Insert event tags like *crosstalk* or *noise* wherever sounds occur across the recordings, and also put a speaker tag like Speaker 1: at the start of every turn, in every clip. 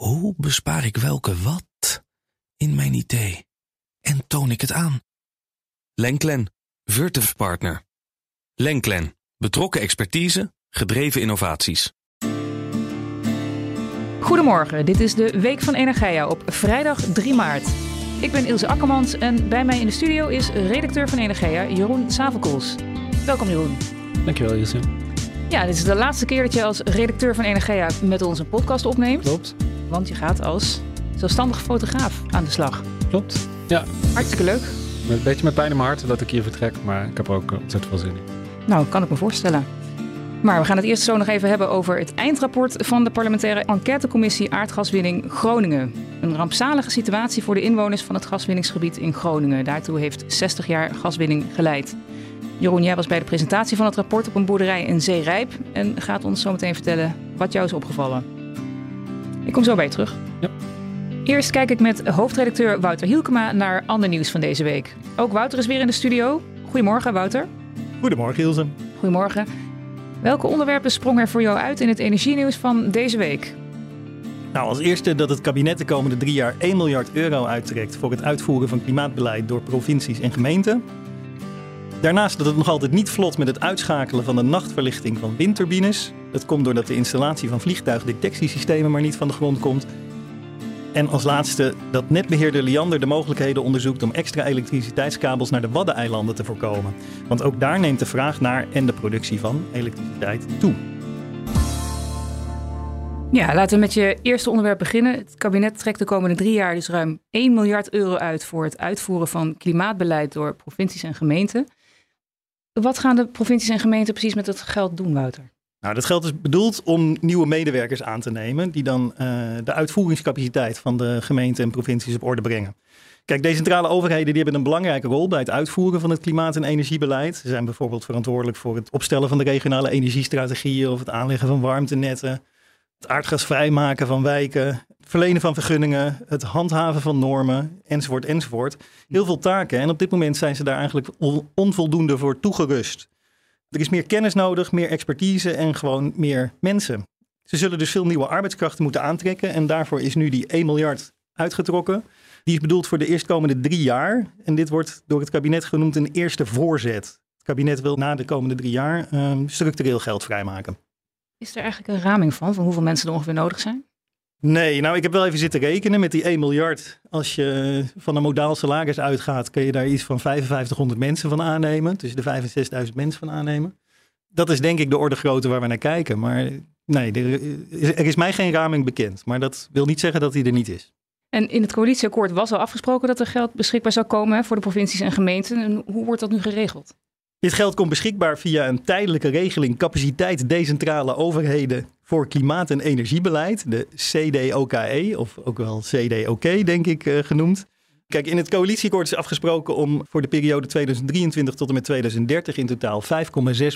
Speaker 1: Hoe bespaar ik welke wat in mijn idee? En toon ik het aan? Lenklen, Virtuf Partner. Lenklen, betrokken expertise, gedreven innovaties.
Speaker 2: Goedemorgen, dit is de Week van Energia op vrijdag 3 maart. Ik ben Ilse Akkermans en bij mij in de studio is redacteur van Energia Jeroen Savelkools. Welkom Jeroen.
Speaker 3: Dankjewel Ilse.
Speaker 2: Ja, dit is de laatste keer dat je als redacteur van Energia met ons een podcast opneemt.
Speaker 3: Klopt.
Speaker 2: Want je gaat als zelfstandig fotograaf aan de slag.
Speaker 3: Klopt. Ja.
Speaker 2: Hartstikke leuk.
Speaker 3: Met een beetje met pijn in mijn hart dat ik hier vertrek, maar ik heb er ook ontzettend veel zin in.
Speaker 2: Nou, kan ik me voorstellen. Maar we gaan het eerst zo nog even hebben over het eindrapport van de parlementaire enquêtecommissie aardgaswinning Groningen. Een rampzalige situatie voor de inwoners van het gaswinningsgebied in Groningen. Daartoe heeft 60 jaar gaswinning geleid. Jeroen, jij was bij de presentatie van het rapport op een boerderij in Zeerijp en gaat ons zo meteen vertellen wat jou is opgevallen. Ik kom zo bij je terug.
Speaker 3: Ja.
Speaker 2: Eerst kijk ik met hoofdredacteur Wouter Hielkema naar ander nieuws van deze week. Ook Wouter is weer in de studio. Goedemorgen, Wouter.
Speaker 4: Goedemorgen, Ilse.
Speaker 2: Goedemorgen. Welke onderwerpen sprongen er voor jou uit in het energienieuws van deze week?
Speaker 4: Nou, als eerste dat het kabinet de komende drie jaar 1 miljard euro uittrekt voor het uitvoeren van klimaatbeleid door provincies en gemeenten. Daarnaast dat het nog altijd niet vlot met het uitschakelen van de nachtverlichting van windturbines. Dat komt doordat de installatie van vliegtuigdetectiesystemen maar niet van de grond komt. En als laatste dat netbeheerder Liander de mogelijkheden onderzoekt om extra elektriciteitskabels naar de Waddeneilanden te voorkomen. Want ook daar neemt de vraag naar en de productie van elektriciteit toe.
Speaker 2: Ja, laten we met je eerste onderwerp beginnen. Het kabinet trekt de komende drie jaar dus ruim 1 miljard euro uit voor het uitvoeren van klimaatbeleid door provincies en gemeenten. Wat gaan de provincies en gemeenten precies met het geld doen, Wouter?
Speaker 4: Nou, dat geld is bedoeld om nieuwe medewerkers aan te nemen die dan uh, de uitvoeringscapaciteit van de gemeenten en provincies op orde brengen. Kijk, decentrale overheden die hebben een belangrijke rol bij het uitvoeren van het klimaat- en energiebeleid. Ze zijn bijvoorbeeld verantwoordelijk voor het opstellen van de regionale energiestrategieën of het aanleggen van warmtenetten, het aardgasvrij maken van wijken, het verlenen van vergunningen, het handhaven van normen, enzovoort, enzovoort. Heel veel taken en op dit moment zijn ze daar eigenlijk onvoldoende voor toegerust. Er is meer kennis nodig, meer expertise en gewoon meer mensen. Ze zullen dus veel nieuwe arbeidskrachten moeten aantrekken en daarvoor is nu die 1 miljard uitgetrokken. Die is bedoeld voor de eerstkomende drie jaar en dit wordt door het kabinet genoemd een eerste voorzet. Het kabinet wil na de komende drie jaar um, structureel geld vrijmaken.
Speaker 2: Is er eigenlijk een raming van, van hoeveel mensen er ongeveer nodig zijn?
Speaker 4: Nee, nou ik heb wel even zitten rekenen met die 1 miljard. Als je van een modaal salaris uitgaat, kun je daar iets van 5500 mensen van aannemen. Tussen de 5 en 6000 mensen van aannemen. Dat is denk ik de orde grootte waar we naar kijken. Maar nee, er is, er is mij geen raming bekend. Maar dat wil niet zeggen dat die er niet is.
Speaker 2: En in het coalitieakkoord was al afgesproken dat er geld beschikbaar zou komen voor de provincies en gemeenten. En hoe wordt dat nu geregeld?
Speaker 4: Dit geld komt beschikbaar via een tijdelijke regeling capaciteit decentrale overheden voor klimaat- en energiebeleid, de CDOKE, of ook wel CDOK denk ik uh, genoemd. Kijk, in het coalitieakkoord is afgesproken om voor de periode 2023 tot en met 2030 in totaal 5,6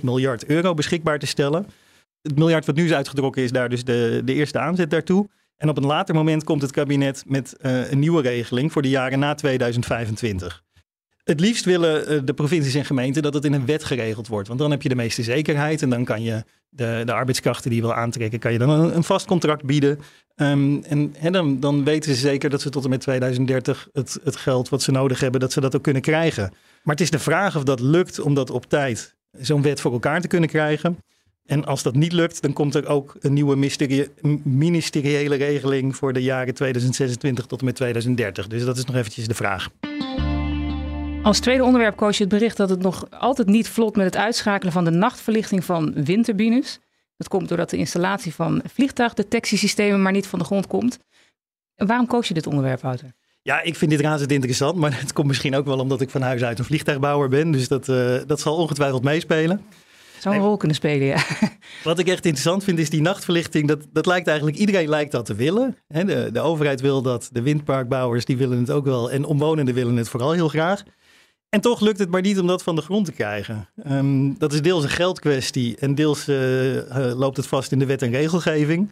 Speaker 4: miljard euro beschikbaar te stellen. Het miljard wat nu is uitgetrokken is daar dus de, de eerste aanzet daartoe. En op een later moment komt het kabinet met uh, een nieuwe regeling voor de jaren na 2025. Het liefst willen eh, de provincies en gemeenten dat het in een wet geregeld wordt. Want dan heb je de meeste zekerheid en dan kan je de, de arbeidskrachten die je wil aantrekken, kan je dan een, vast contract bieden. En, en dan, dan, weten ze zeker dat ze tot en met 2030 het, het geld wat ze nodig hebben, dat ze dat ook kunnen krijgen. Maar het is de vraag of dat lukt om dat op tijd zo'n wet voor elkaar te kunnen krijgen. En als dat niet lukt, dan komt er ook een nieuwe ministeriële regeling voor de jaren 2026 tot en met 2030. Dus dat is nog eventjes de vraag.
Speaker 2: Als tweede onderwerp koos je het bericht dat het nog altijd niet vlot met het uitschakelen van de nachtverlichting van windturbines. Dat komt doordat de installatie van vliegtuigdetectiesystemen maar niet van de grond komt. Waarom koos je dit onderwerp, Wouter?
Speaker 4: Ja, ik vind dit razend interessant, maar *laughs* het komt misschien ook wel omdat ik van huis uit een vliegtuigbouwer ben. Dus dat, uh, dat zal ongetwijfeld meespelen.
Speaker 2: Zou een rol kunnen spelen, ja. *laughs*
Speaker 4: Wat ik echt interessant vind is die nachtverlichting. Dat, dat lijkt eigenlijk, iedereen lijkt dat te willen. de, de overheid wil dat, de windparkbouwers die willen het ook wel. En omwonenden willen het vooral heel graag. En toch lukt het maar niet om dat van de grond te krijgen. Um, dat is deels een geldkwestie en deels uh, uh, loopt het vast in de wet en regelgeving.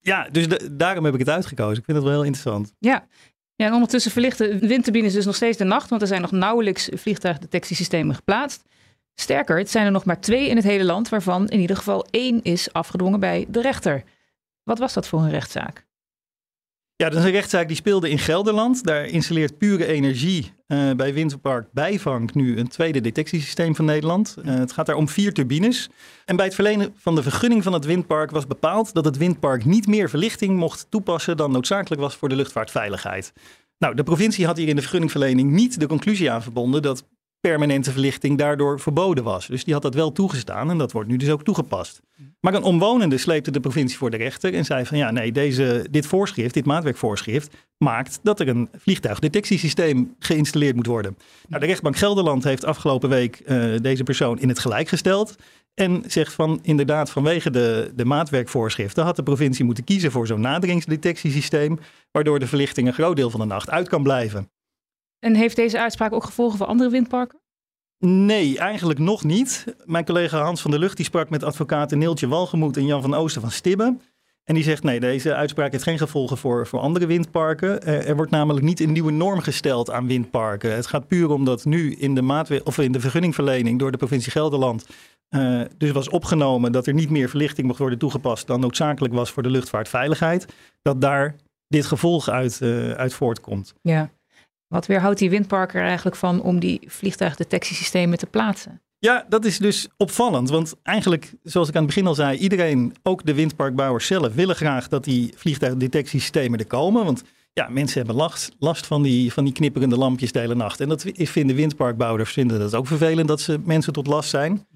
Speaker 4: Ja, dus daarom heb ik het uitgekozen. Ik vind het wel heel interessant.
Speaker 2: Ja. Ja, en ondertussen verlichten windturbines dus nog steeds de nacht, want er zijn nog nauwelijks vliegtuigdetectiesystemen geplaatst. Sterker, het zijn er nog maar twee in het hele land, waarvan in ieder geval één is afgedwongen bij de rechter. Wat was dat voor een rechtszaak?
Speaker 4: Ja, dat is een rechtszaak die speelde in Gelderland. Daar installeert Pure Energie uh, bij Windpark Bijvang nu een tweede detectiesysteem van Nederland. Uh, het gaat daar om vier turbines. En bij het verlenen van de vergunning van het windpark was bepaald dat het windpark niet meer verlichting mocht toepassen dan noodzakelijk was voor de luchtvaartveiligheid. Nou, de provincie had hier in de vergunningverlening niet de conclusie aan verbonden dat permanente verlichting daardoor verboden was. Dus die had dat wel toegestaan en dat wordt nu dus ook toegepast. Maar een omwonende sleepte de provincie voor de rechter en zei van ja, nee, deze, dit voorschrift, dit maatwerkvoorschrift, maakt dat er een vliegtuigdetectiesysteem geïnstalleerd moet worden. Nou, de rechtbank Gelderland heeft afgelopen week uh, deze persoon in het gelijk gesteld. En zegt van inderdaad, vanwege de, de maatwerkvoorschriften had de provincie moeten kiezen voor zo'n naderingsdetectiesysteem, waardoor de verlichting een groot deel van de nacht uit kan blijven.
Speaker 2: En heeft deze uitspraak ook gevolgen voor andere windparken?
Speaker 4: Nee, eigenlijk nog niet. Mijn collega Hans van der Lucht die sprak met advocaten Neeltje Walgemoed en Jan van Oosten van Stibbe. En die zegt nee, deze uitspraak heeft geen gevolgen voor, voor andere windparken. Er, wordt namelijk niet een nieuwe norm gesteld aan windparken. Het gaat puur om dat nu in de, maatwe of in de vergunningverlening door de provincie Gelderland uh, dus was opgenomen dat er niet meer verlichting mocht worden toegepast dan noodzakelijk was voor de luchtvaartveiligheid. Dat daar dit gevolg uit, uh, uit voortkomt.
Speaker 2: Ja. Wat weerhoudt die windparker eigenlijk van om die vliegtuigdetectiesystemen te plaatsen?
Speaker 4: Ja, dat is dus opvallend. Want eigenlijk, zoals ik aan het begin al zei, iedereen, ook de windparkbouwers zelf, willen graag dat die vliegtuigdetectiesystemen er komen. Want ja, mensen hebben last, last van, die, van die knipperende lampjes de hele nacht. En dat vinden windparkbouwers vinden dat ook vervelend dat ze mensen tot last zijn.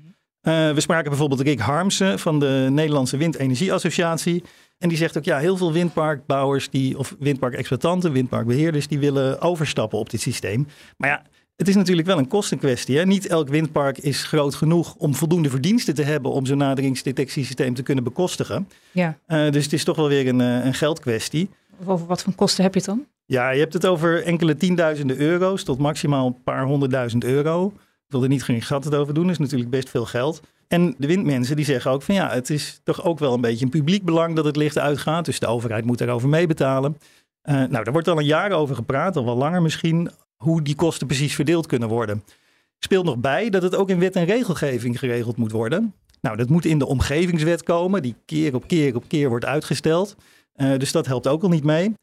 Speaker 4: Uh, we spraken bijvoorbeeld Rick Harmsen van de Nederlandse Windenergieassociatie. En die zegt ook, ja, heel veel windparkbouwers die, of windparkexploitanten, windparkbeheerders, die willen overstappen op dit systeem. Maar ja, het is natuurlijk wel een kostenkwestie. Hè? Niet elk windpark is groot genoeg om voldoende verdiensten te hebben om zo'n naderingsdetectiesysteem te kunnen bekostigen. Ja. Uh, dus het is toch wel weer een, uh, een geldkwestie.
Speaker 2: Over wat voor kosten heb je het dan?
Speaker 4: Ja, je hebt het over enkele tienduizenden euro's tot maximaal een paar honderdduizend euro. Ik wil er niet geen gat over doen, dat is natuurlijk best veel geld. En de windmensen die zeggen ook van ja, het is toch ook wel een beetje een publiek belang dat het licht uitgaat. Dus de overheid moet daarover meebetalen. Uh, nou, daar wordt al een jaar over gepraat, al wel langer misschien, hoe die kosten precies verdeeld kunnen worden. Speelt nog bij dat het ook in wet en regelgeving geregeld moet worden. Nou, dat moet in de omgevingswet komen, die keer op keer op keer wordt uitgesteld. Uh, dus dat helpt ook al niet mee.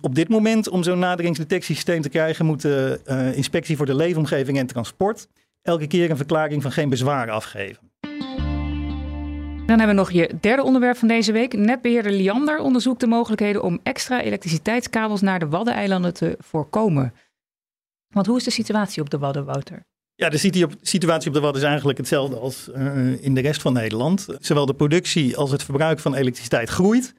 Speaker 4: Op dit moment, om zo'n naderingsdetectiesysteem te krijgen, moet de uh, Inspectie voor de Leefomgeving en Transport elke keer een verklaring van geen bezwaar afgeven.
Speaker 2: Dan hebben we nog je derde onderwerp van deze week. Netbeheerder Liander onderzoekt de mogelijkheden om extra elektriciteitskabels naar de Waddeneilanden te voorkomen. Want hoe is de situatie op de Wadden, Wouter?
Speaker 4: Ja, de situatie op de Wadden is eigenlijk hetzelfde als uh, in de rest van Nederland. Zowel de productie als het verbruik van elektriciteit groeit.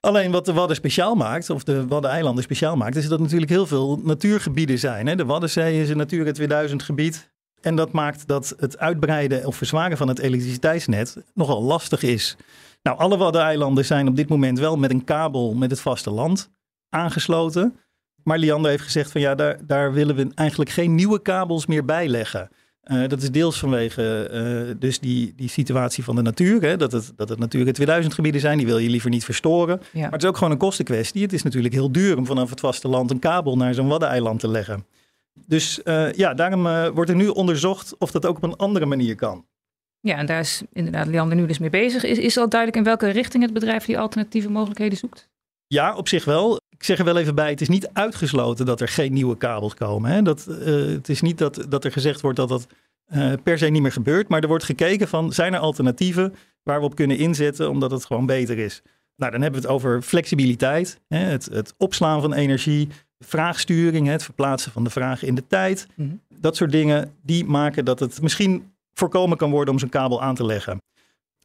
Speaker 4: Alleen wat de Wadden speciaal maakt, of de Waddeneilanden speciaal maakt, is dat natuurlijk heel veel natuurgebieden zijn. Hè? De Waddenzee is een Natura 2000 gebied. En dat maakt dat het uitbreiden of verzwaren van het elektriciteitsnet nogal lastig is. Nou, alle Waddeneilanden zijn op dit moment wel met een kabel met het vasteland aangesloten. Maar Liander heeft gezegd van ja, daar, daar willen we eigenlijk geen nieuwe kabels meer bijleggen. Uh, dat is deels vanwege uh, dus die, die situatie van de natuur. Hè, dat, het, dat het Natura 2000 gebieden zijn, die wil je liever niet verstoren. Ja. Maar het is ook gewoon een kostenkwestie. Het is natuurlijk heel duur om vanaf het vasteland een kabel naar zo'n Waddeneiland te leggen. Dus uh, ja, daarom uh, wordt er nu onderzocht of dat ook op een andere manier kan.
Speaker 2: Ja, en daar is inderdaad Leander nu dus mee bezig. Is, is al duidelijk in welke richting het bedrijf die alternatieve mogelijkheden zoekt?
Speaker 4: Ja, op zich wel. Ik zeg er wel even bij, het is niet uitgesloten dat er geen nieuwe kabels komen. Hè. Dat, uh, het is niet dat, dat er gezegd wordt dat dat per se niet meer gebeurt. Maar er wordt gekeken van, zijn er alternatieven waar we op kunnen inzetten omdat het gewoon beter is. Nou, dan hebben we het over flexibiliteit, hè, het, het opslaan van energie, vraagsturing, het verplaatsen van de vragen in de tijd. Mhm. Dat soort dingen, die maken dat het misschien voorkomen kan worden om zo'n kabel aan te leggen.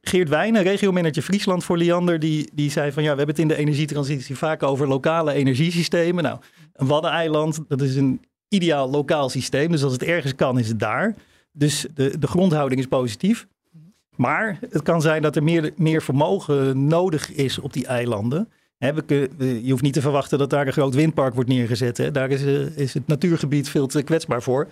Speaker 4: Geert Wijnen, regiomanager Friesland voor Liander, die, die zei van ja, we hebben het in de energietransitie vaak over lokale energiesystemen. Nou, een Waddeneiland, dat is een ideaal lokaal systeem. Dus als het ergens kan, is het daar. Dus de, de grondhouding is positief. Maar het kan zijn dat er meer, meer vermogen nodig is op die eilanden je hoeft niet te verwachten dat daar een groot windpark wordt neergezet. Hè. Daar is, eh, is, het natuurgebied veel te kwetsbaar voor.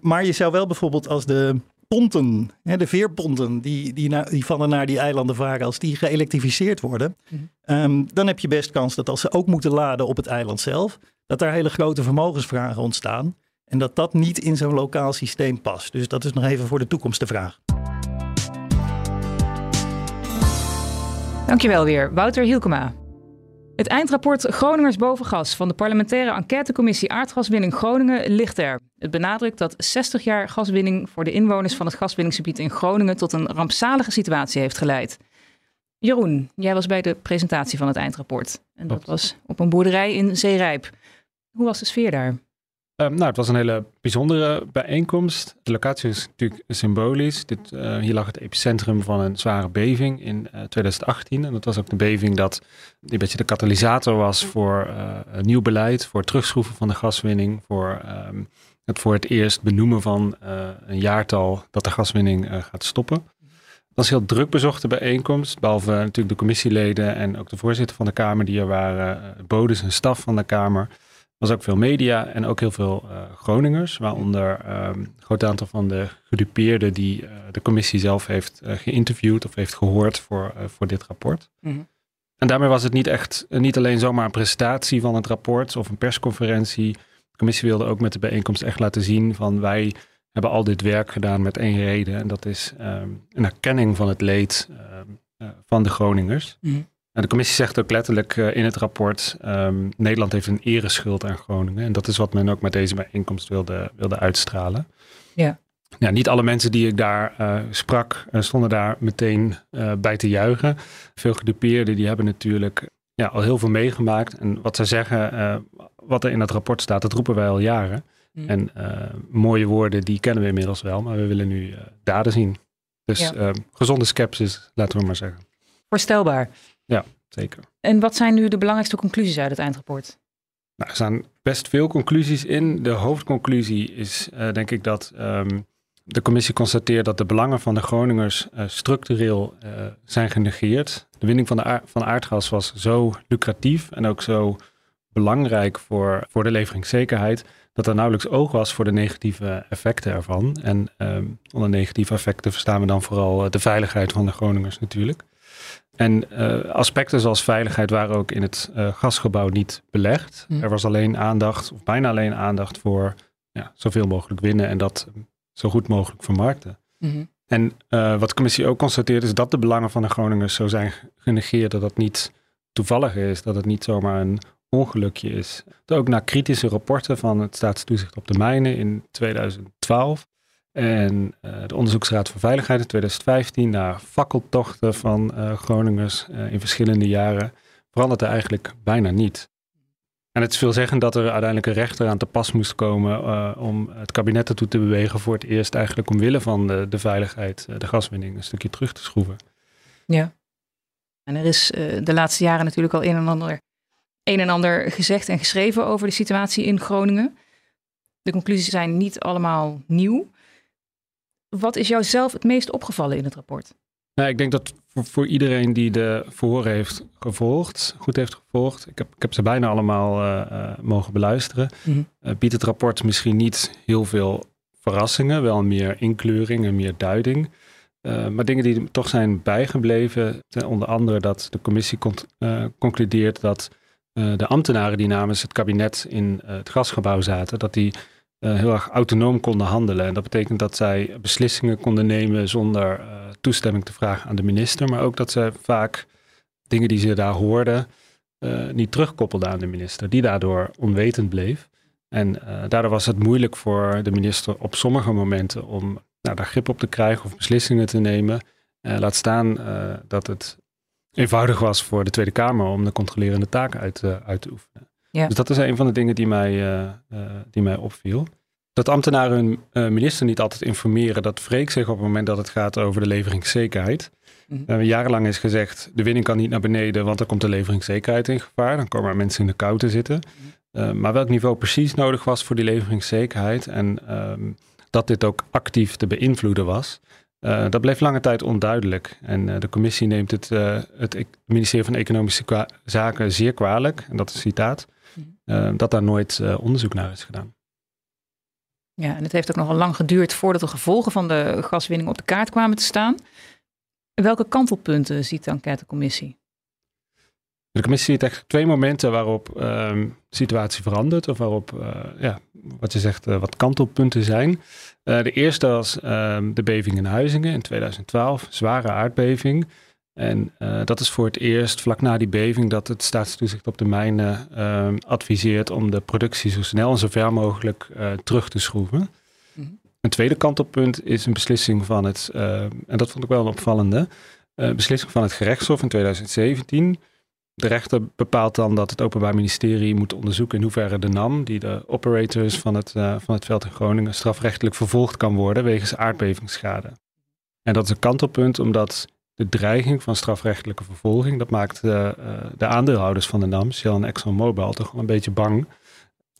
Speaker 4: Maar je zou wel bijvoorbeeld als de ponten, de veerponten die, die, die van en naar die eilanden varen, als die geëlektrificeerd worden, mhm. Ehm, dan heb je best kans dat als ze ook moeten laden op het eiland zelf, dat daar hele grote vermogensvragen ontstaan. En dat dat niet in zo'n lokaal systeem past. Dus dat is nog even voor de toekomst de vraag.
Speaker 2: Dankjewel weer, Wouter Hielkema. Het eindrapport Groningers bovengas van de parlementaire enquêtecommissie aardgaswinning Groningen ligt er. Het benadrukt dat 60 jaar gaswinning voor de inwoners van het gaswinningsgebied in Groningen tot een rampzalige situatie heeft geleid. Jeroen, jij was bij de presentatie van het eindrapport. En dat was op een boerderij in Zeerijp. Hoe was de sfeer daar?
Speaker 3: Um, nou, het was een hele bijzondere bijeenkomst. De locatie is natuurlijk symbolisch. Dit, uh, hier lag het epicentrum van een zware beving in uh, eh, 2018. En dat was ook de beving dat die een beetje de katalysator was voor uh, een nieuw beleid, voor het terugschroeven van de gaswinning, voor um, het voor het eerst benoemen van een jaartal dat de gaswinning gaat stoppen. Het was een heel druk bezochte bijeenkomst, behalve natuurlijk de commissieleden en ook de voorzitter van de Kamer die er waren, bodes en staf van de Kamer was ook veel media en ook heel veel uh, Groningers, waaronder um, een groot aantal van de gedupeerden die uh, de commissie zelf heeft uh, geïnterviewd of heeft gehoord voor, voor dit rapport. Mm -hmm. En daarmee was het niet echt, niet alleen zomaar een presentatie van het rapport of een persconferentie. De commissie wilde ook met de bijeenkomst echt laten zien van wij hebben al dit werk gedaan met één reden. En dat is um, een erkenning van het leed um, van de Groningers. Mm -hmm. En de commissie zegt ook letterlijk uh, in het rapport: um, Nederland heeft een ereschuld aan Groningen. En dat is wat men ook met deze bijeenkomst wilde, wilde uitstralen.
Speaker 2: Ja.
Speaker 3: Ja, niet alle mensen die ik daar uh, sprak, uh, stonden daar meteen bij te juichen. Veel gedupeerden die hebben natuurlijk ja, al heel veel meegemaakt. En wat ze zeggen, wat er in dat rapport staat, dat roepen wij al jaren. Mm. En mooie woorden, die kennen we inmiddels wel, maar we willen nu daden zien. Dus ja. gezonde sceptisch, laten we maar zeggen.
Speaker 2: Voorstelbaar.
Speaker 3: Ja, zeker.
Speaker 2: En wat zijn nu de belangrijkste conclusies uit het eindrapport?
Speaker 3: Nou, er staan best veel conclusies in. De hoofdconclusie is uh, denk ik dat um, de commissie constateert dat de belangen van de Groningers uh, structureel uh, zijn genegeerd. De winning van, de aard, van aardgas was zo lucratief en ook zo belangrijk voor, voor de leveringszekerheid, dat er nauwelijks oog was voor de negatieve effecten ervan. En um, onder negatieve effecten verstaan we dan vooral de veiligheid van de Groningers natuurlijk. En uh, aspecten zoals veiligheid waren ook in het uh, gasgebouw niet belegd. Mm. Er was alleen aandacht, of bijna alleen aandacht voor ja, zoveel mogelijk winnen en dat zo goed mogelijk vermarkten. Mm -hmm. En uh, wat de commissie ook constateert is dat de belangen van de Groningers zo zijn genegeerd dat dat niet toevallig is, dat het niet zomaar een ongelukje is. Ook na kritische rapporten van het staatstoezicht op de mijnen in 2012 en uh, de Onderzoeksraad voor Veiligheid in 2015, na fakkeltochten van uh, Groningers uh, in verschillende jaren, verandert er eigenlijk bijna niet. En het is veelzeggend dat er uiteindelijk een rechter aan te pas moest komen om het kabinet ertoe te bewegen voor het eerst eigenlijk omwille van de, de veiligheid de gaswinning een stukje terug te schroeven.
Speaker 2: Ja. En er is de laatste jaren natuurlijk al een en ander, een en ander gezegd en geschreven over de situatie in Groningen. De conclusies zijn niet allemaal nieuw. Wat is jou zelf het meest opgevallen in het rapport?
Speaker 3: Nou, ik denk dat voor, voor, iedereen die de verhoren heeft gevolgd, goed heeft gevolgd, ik heb, ik heb ze bijna allemaal uh, uh, mogen beluisteren, mm -hmm. uh, biedt het rapport misschien niet heel veel verrassingen, wel meer inkleuring en meer duiding. maar dingen die toch zijn bijgebleven, onder andere dat de commissie concludeert dat de ambtenaren die namens het kabinet in het gasgebouw zaten, dat die heel erg autonoom konden handelen. En dat betekent dat zij beslissingen konden nemen zonder uh, toestemming te vragen aan de minister, maar ook dat ze vaak dingen die ze daar hoorden uh, niet terugkoppelden aan de minister, die daardoor onwetend bleef. En daardoor was het moeilijk voor de minister op sommige momenten om nou, daar grip op te krijgen of beslissingen te nemen. laat staan dat het eenvoudig was voor de Tweede Kamer om de controlerende taak uit, uit te oefenen. Ja. Dus dat is een van de dingen die mij, uh, uh, die mij opviel. Dat ambtenaren hun uh, minister niet altijd informeren, dat wreekt zich op het moment dat het gaat over de leveringszekerheid. Mm -hmm. jarenlang is gezegd, de winning kan niet naar beneden, want dan komt de leveringszekerheid in gevaar. Dan komen er mensen in de kou te zitten. Mm -hmm. maar welk niveau precies nodig was voor die leveringszekerheid en um, dat dit ook actief te beïnvloeden was, uh, dat bleef lange tijd onduidelijk. En uh, de commissie neemt het, uh, het e-, ministerie van Economische Zaken zeer kwalijk, en dat is een citaat, uh, dat daar nooit uh, onderzoek naar is gedaan.
Speaker 2: Ja, en het heeft ook nogal lang geduurd voordat de gevolgen van de gaswinning op de kaart kwamen te staan. Welke kantelpunten ziet de enquêtecommissie?
Speaker 3: De commissie ziet echt twee momenten waarop de situatie verandert, of waarop, uh, ja, wat je zegt, wat kantelpunten zijn. De eerste was um, de beving in Huizingen in 2012, zware aardbeving. En uh, dat is voor het eerst vlak na die beving dat het staatstoezicht op de mijnen uh, adviseert om de productie zo snel en zo ver mogelijk uh, terug te schroeven. Mm-hmm. Een tweede kantelpunt is een beslissing van het, en dat vond ik wel een opvallende, beslissing van het gerechtshof in 2017. De rechter bepaalt dan dat het Openbaar Ministerie moet onderzoeken in hoeverre de NAM, die de operator is van het, van het veld in Groningen, strafrechtelijk vervolgd kan worden wegens aardbevingsschade. En dat is een kantelpunt omdat de dreiging van strafrechtelijke vervolging, dat maakt de, uh, de aandeelhouders van de NAM, Shell en ExxonMobil, toch wel een beetje bang.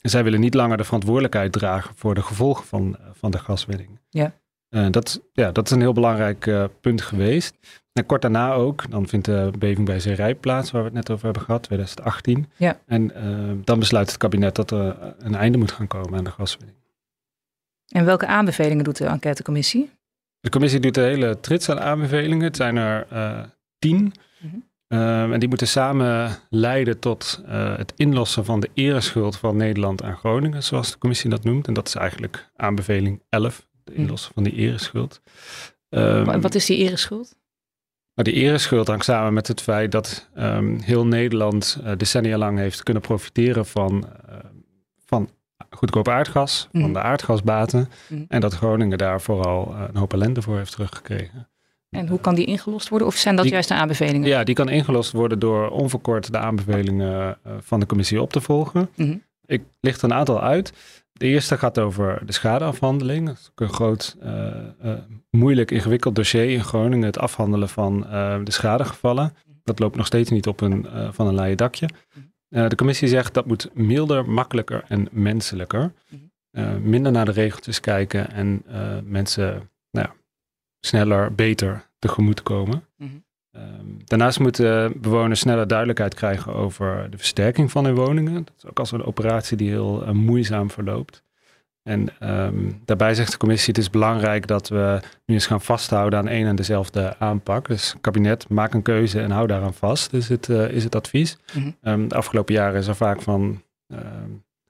Speaker 3: En zij willen niet langer de verantwoordelijkheid dragen voor de gevolgen van, van de gaswinning.
Speaker 2: Ja.
Speaker 3: Uh, dat, ja, dat is een heel belangrijk uh, punt geweest. En kort daarna ook, dan vindt de beving bij Zeerij plaats, waar we het net over hebben gehad, 2018.
Speaker 2: Ja.
Speaker 3: En dan besluit het kabinet dat er een einde moet gaan komen aan de gaswinning.
Speaker 2: En welke aanbevelingen doet de enquêtecommissie?
Speaker 3: De commissie doet de hele trits aan aanbevelingen. Het zijn er uh, tien. Mm-hmm. uh, en die moeten samen leiden tot uh, het inlossen van de ereschuld van Nederland aan Groningen, zoals de commissie dat noemt. En dat is eigenlijk aanbeveling 11, de mhm. inlossen van die ereschuld.
Speaker 2: Um, Wat is die ereschuld?
Speaker 3: Nou, die ereschuld hangt samen met het feit dat um, heel Nederland decennia lang heeft kunnen profiteren van, van goedkoop aardgas, van mhm. de aardgasbaten. Mm. En dat Groningen daar vooral eh, een hoop ellende voor heeft teruggekregen.
Speaker 2: En hoe kan die ingelost worden? Of zijn dat juist de aanbevelingen?
Speaker 3: Ja, die kan ingelost worden door onverkort de aanbevelingen uh, van de commissie op te volgen.
Speaker 2: Mm.
Speaker 3: Ik licht een aantal uit. De eerste gaat over de schadeafhandeling. Dat is ook een groot, uh, uh, moeilijk, ingewikkeld dossier in Groningen. Het afhandelen van de schadegevallen. Dat loopt nog steeds niet op een, van een leien dakje. Uh, de commissie zegt dat moet milder, makkelijker en menselijker. Uh, minder naar de regeltjes kijken en uh, mensen nou ja, sneller, beter tegemoet komen.
Speaker 2: Mm -hmm.
Speaker 3: daarnaast moeten bewoners sneller duidelijkheid krijgen over de versterking van hun woningen. Dat is ook als een operatie die heel moeizaam verloopt. En um, daarbij zegt de commissie: het is belangrijk dat we nu eens gaan vasthouden aan één en dezelfde aanpak. Dus kabinet, maak een keuze en hou daaraan vast, is het, uh, is het advies.
Speaker 2: Mm -hmm.
Speaker 3: um, de afgelopen jaren is er vaak van uh,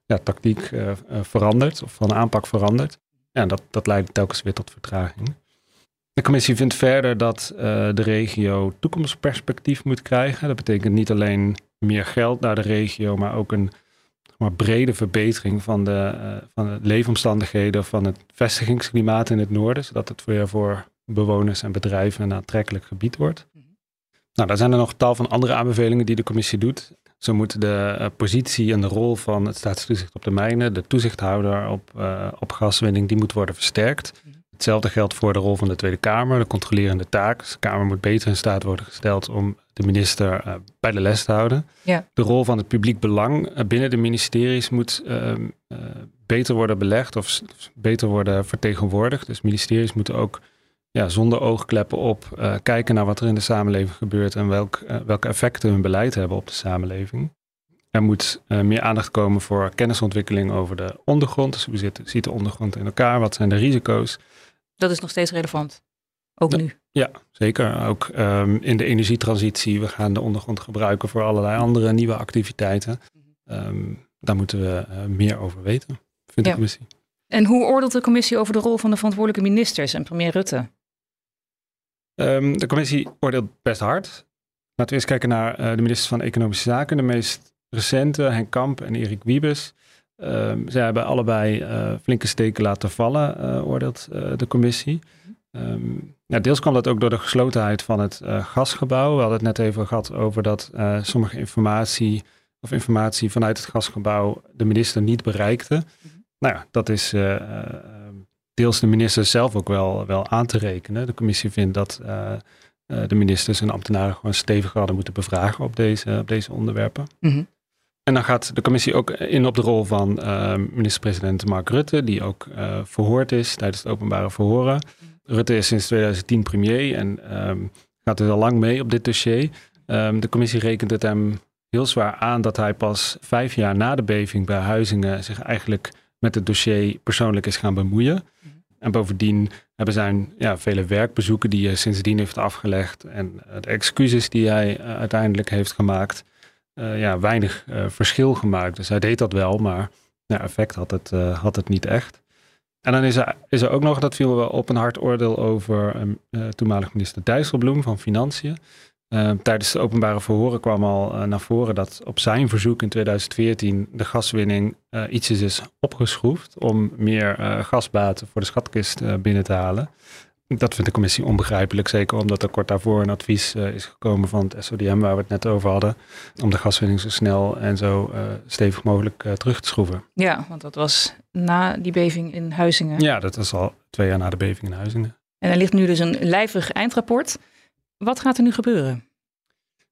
Speaker 3: ja, tactiek uh, veranderd of van aanpak veranderd. En dat, dat leidt telkens weer tot vertraging. De commissie vindt verder dat de regio toekomstperspectief moet krijgen. Dat betekent niet alleen meer geld naar de regio, maar ook een maar brede verbetering van de, uh, van de leefomstandigheden van het vestigingsklimaat in het noorden, zodat het weer voor bewoners en bedrijven een aantrekkelijk gebied wordt.
Speaker 2: Mhm.
Speaker 3: Nou, daar zijn er nog tal van andere aanbevelingen die de commissie doet. Zo moet de uh, positie en de rol van het staatstoezicht op de mijnen, de toezichthouder op, uh, op gaswinning, die moet worden versterkt.
Speaker 2: Mhm.
Speaker 3: Hetzelfde geldt voor de rol van de Tweede Kamer, de controlerende taak. Dus de Kamer moet beter in staat worden gesteld om de minister uh, bij de les te houden.
Speaker 2: Ja.
Speaker 3: De rol van het publiek belang uh, binnen de ministeries moet uh, beter worden belegd of beter worden vertegenwoordigd. Dus ministeries moeten ook ja, zonder oogkleppen op kijken naar wat er in de samenleving gebeurt en welk, welke effecten hun beleid hebben op de samenleving. Er moet meer aandacht komen voor kennisontwikkeling over de ondergrond. Dus hoe zit, ziet de ondergrond in elkaar? Wat zijn de risico's?
Speaker 2: Dat is nog steeds relevant. Ook
Speaker 3: ja,
Speaker 2: nu.
Speaker 3: Ja, zeker. Ook um, in de energietransitie. We gaan de ondergrond gebruiken voor allerlei andere nieuwe activiteiten. Um, daar moeten we uh, meer over weten, vindt
Speaker 2: Ja.
Speaker 3: de commissie.
Speaker 2: En hoe oordeelt de commissie over de rol van de verantwoordelijke ministers en premier Rutte?
Speaker 3: Um, de commissie oordeelt best hard. Laten we eerst kijken naar uh, de ministers van Economische Zaken. De meest recente, Henk Kamp en Erik Wiebes. Zij hebben allebei uh, flinke steken laten vallen, oordeelt de commissie. Um, ja, deels kwam dat ook door de geslotenheid van het gasgebouw. We hadden het net even gehad over dat sommige informatie of informatie vanuit het gasgebouw de minister niet bereikte.
Speaker 2: Mhm.
Speaker 3: Nou ja, dat is deels de minister zelf ook wel, wel aan te rekenen. De commissie vindt dat de ministers en ambtenaren gewoon stevig hadden moeten bevragen op deze, op deze onderwerpen.
Speaker 2: Mhm.
Speaker 3: En dan gaat de commissie ook in op de rol van minister-president Mark Rutte, die ook verhoord is tijdens het openbare verhoren. Rutte is sinds 2010 premier en um, gaat dus al lang mee op dit dossier. Um, de commissie rekent het hem heel zwaar aan dat hij pas vijf jaar na de beving bij Huizingen zich eigenlijk met het dossier persoonlijk is gaan bemoeien. En bovendien hebben zijn ja, vele werkbezoeken die hij sindsdien heeft afgelegd en uh, de excuses die hij uiteindelijk heeft gemaakt. Uh, ja, weinig verschil gemaakt. Dus hij deed dat wel, maar ja, effect had het, had het niet echt. En dan is er, is er ook nog, dat viel wel op, een hard oordeel over um, toenmalig minister Dijsselbloem van Financiën. Uh, tijdens de openbare verhoren kwam al uh, naar voren dat op zijn verzoek in 2014 de gaswinning uh, ietsjes is opgeschroefd om meer gasbaten voor de schatkist binnen te halen. Dat vindt de commissie onbegrijpelijk, zeker omdat er kort daarvoor een advies is gekomen van het SODM waar we het net over hadden, om de gaswinning zo snel en zo stevig mogelijk terug te schroeven.
Speaker 2: Ja, want dat was na die beving in Huizingen.
Speaker 3: Ja, dat was al twee jaar na de beving in Huizingen.
Speaker 2: En er ligt nu dus een lijvig eindrapport. Wat gaat er nu gebeuren?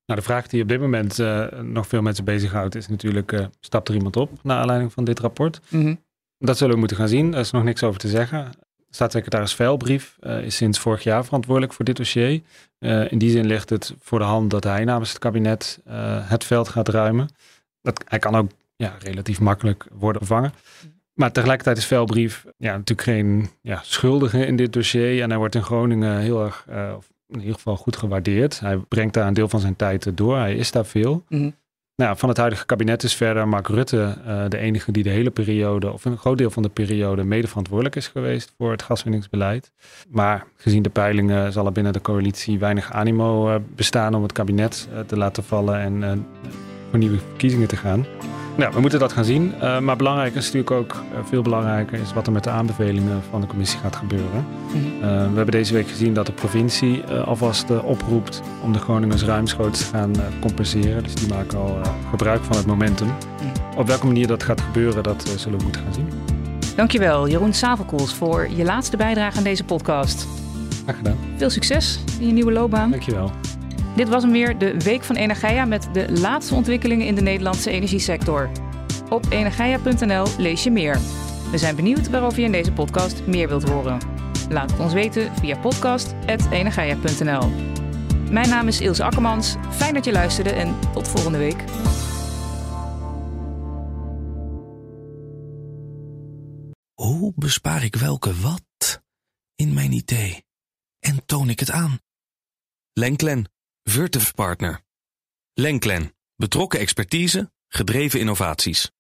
Speaker 3: Nou, de vraag die op dit moment nog veel mensen bezighoudt is natuurlijk, stapt er iemand op naar aanleiding van dit rapport?
Speaker 2: Mm
Speaker 3: Dat zullen we moeten gaan zien. Er is nog niks over te zeggen. Staatssecretaris Veilbrief uh, is sinds vorig jaar verantwoordelijk voor dit dossier. in die zin ligt het voor de hand dat hij namens het kabinet het veld gaat ruimen. Dat, hij kan ook ja, relatief makkelijk worden vervangen. Maar tegelijkertijd is Veilbrief ja, natuurlijk geen ja, schuldige in dit dossier. En hij wordt in Groningen heel erg, in ieder geval goed gewaardeerd. Hij brengt daar een deel van zijn tijd door. Hij is daar veel.
Speaker 2: Mm
Speaker 3: Nou, van het huidige kabinet is verder Mark Rutte uh, de enige die de hele periode, of een groot deel van de periode, mede verantwoordelijk is geweest voor het gaswinningsbeleid. Maar gezien de peilingen zal er binnen de coalitie weinig animo uh, bestaan om het kabinet uh, te laten vallen en voor nieuwe verkiezingen te gaan. Nou, we moeten dat gaan zien. Uh, maar belangrijk is natuurlijk ook, uh, veel belangrijker, is wat er met de aanbevelingen van de commissie gaat gebeuren.
Speaker 2: Mhm.
Speaker 3: Uh, we hebben deze week gezien dat de provincie alvast oproept om de Groningers ruimschoots te gaan compenseren. Dus die maken al gebruik van het momentum.
Speaker 2: Mhm.
Speaker 3: Op welke manier dat gaat gebeuren, dat zullen we moeten gaan zien.
Speaker 2: Dankjewel, Jeroen Savelkoels, voor je laatste bijdrage aan deze podcast.
Speaker 3: Graag gedaan.
Speaker 2: Veel succes in je nieuwe loopbaan.
Speaker 3: Dankjewel.
Speaker 2: Dit was hem weer, de Week van Energia met de laatste ontwikkelingen in de Nederlandse energiesector. Op energia.nl lees je meer. We zijn benieuwd waarover je in deze podcast meer wilt horen. Laat het ons weten via podcast.energia.nl. Mijn naam is Ilse Akkermans. Fijn dat je luisterde en tot volgende week.
Speaker 1: Hoe bespaar ik welke wat in mijn idee? En toon ik het aan? Lenklen, Virtuf Partner. Lenklen, betrokken expertise, gedreven innovaties.